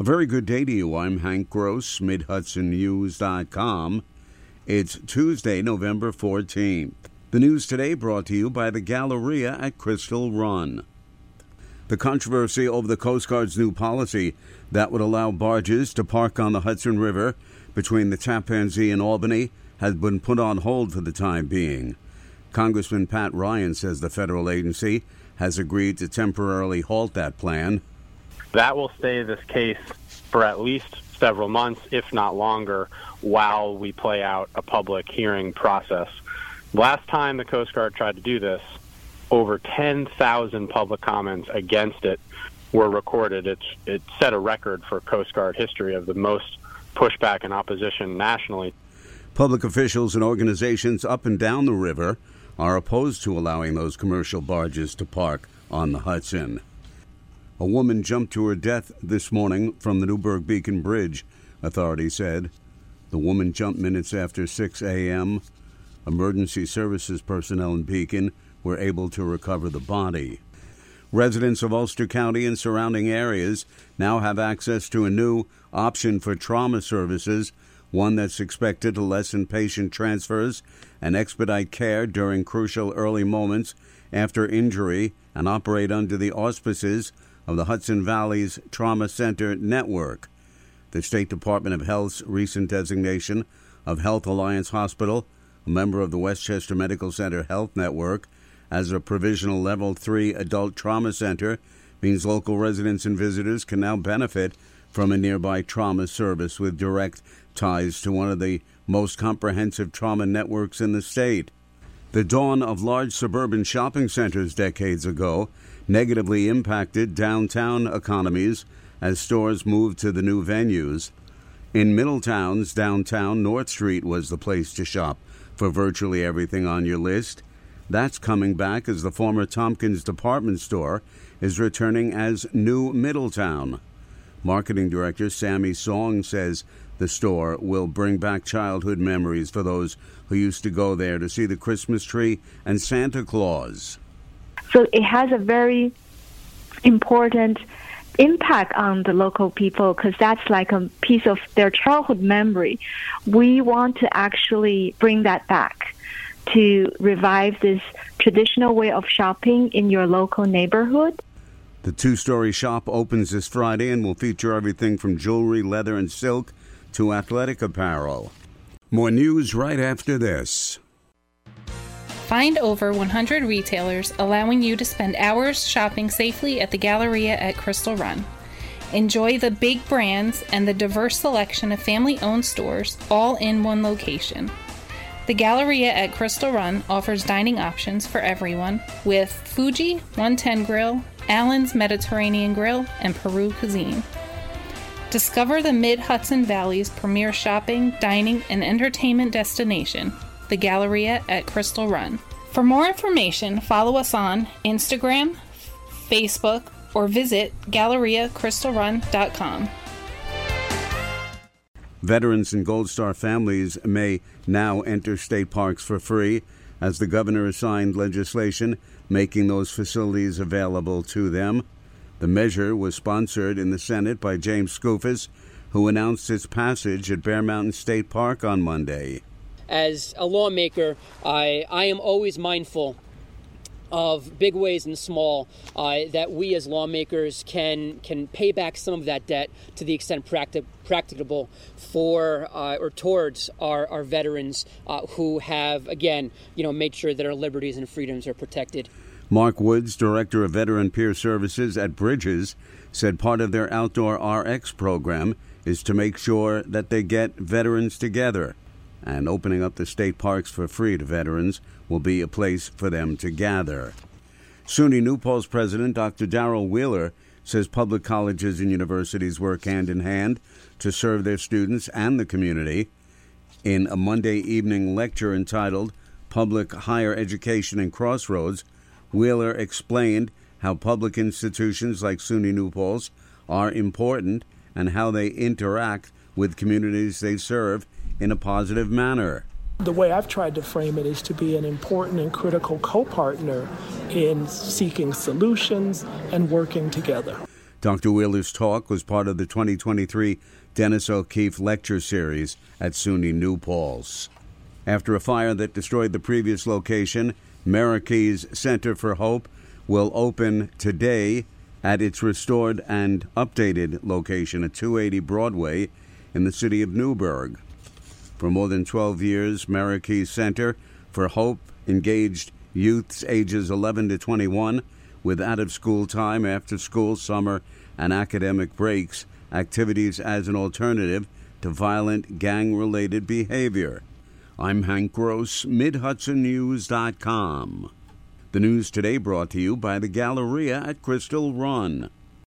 A very good day to you. I'm Hank Gross, MidHudsonNews.com. It's Tuesday, November 14th. The news today brought to you by the Galleria at Crystal Run. The controversy over the Coast Guard's new policy that would allow barges to park on the Hudson River between the Tappan Zee and Albany has been put on hold for the time being. Congressman Pat Ryan says the federal agency has agreed to temporarily halt that plan that will stay this case for at least several months, if not longer, while we play out a public hearing process. Last time the Coast Guard tried to do this, over 10,000 public comments against it were recorded. It's, it set a record for Coast Guard history of the most pushback and opposition nationally. Public officials and organizations up and down the river are opposed to allowing those commercial barges to park on the Hudson. A woman jumped to her death this morning from the Newburgh Beacon Bridge, authorities said. The woman jumped minutes after 6 a.m. Emergency services personnel in Beacon were able to recover the body. Residents of Ulster County and surrounding areas now have access to a new option for trauma services, one that's expected to lessen patient transfers and expedite care during crucial early moments after injury and operate under the auspices of the Hudson Valley's Trauma Center Network. The State Department of Health's recent designation of Health Alliance Hospital, a member of the Westchester Medical Center Health Network, as a provisional Level 3 adult trauma center means local residents and visitors can now benefit from a nearby trauma service with direct ties to one of the most comprehensive trauma networks in the state. The dawn of large suburban shopping centers decades ago negatively impacted downtown economies as stores moved to the new venues. In Middletown's downtown, North Street was the place to shop for virtually everything on your list. That's coming back as the former Tompkins department store is returning as New Middletown. Marketing director Sammy Song says the store will bring back childhood memories for those who used to go there to see the Christmas tree and Santa Claus. So it has a very important impact on the local people because that's like a piece of their childhood memory. We want to actually bring that back to revive this traditional way of shopping in your local neighborhood. The two story shop opens this Friday and will feature everything from jewelry, leather, and silk to athletic apparel. More news right after this. Find over 100 retailers allowing you to spend hours shopping safely at the Galleria at Crystal Run. Enjoy the big brands and the diverse selection of family owned stores all in one location. The Galleria at Crystal Run offers dining options for everyone with Fuji 110 Grill, Allen's Mediterranean Grill, and Peru Cuisine. Discover the Mid Hudson Valley's premier shopping, dining, and entertainment destination the Galleria at Crystal Run. For more information, follow us on Instagram, Facebook, or visit GalleriaCrystalRun.com. Veterans and Gold Star families may now enter state parks for free as the governor signed legislation making those facilities available to them. The measure was sponsored in the Senate by James Skoufis, who announced its passage at Bear Mountain State Park on Monday as a lawmaker, I, I am always mindful of big ways and small uh, that we as lawmakers can can pay back some of that debt to the extent practic- practicable for uh, or towards our, our veterans uh, who have again you know made sure that our liberties and freedoms are protected. Mark Woods, director of veteran peer services at Bridges, said part of their outdoor RX program is to make sure that they get veterans together and opening up the state parks for free to veterans will be a place for them to gather. SUNY New Paltz president Dr. Darrell Wheeler says public colleges and universities work hand in hand to serve their students and the community. In a Monday evening lecture entitled Public Higher Education and Crossroads, Wheeler explained how public institutions like SUNY New Paltz are important and how they interact with communities they serve in a positive manner. The way I've tried to frame it is to be an important and critical co partner in seeking solutions and working together. Dr. Wheeler's talk was part of the 2023 Dennis O'Keefe Lecture Series at SUNY New Paltz. After a fire that destroyed the previous location, Maracay's Center for Hope will open today at its restored and updated location at 280 Broadway in the city of Newburgh. For more than 12 years, Maracay Center for Hope engaged youths ages 11 to 21 with out of school time, after school, summer, and academic breaks, activities as an alternative to violent gang related behavior. I'm Hank Gross, MidHudsonNews.com. The news today brought to you by the Galleria at Crystal Run.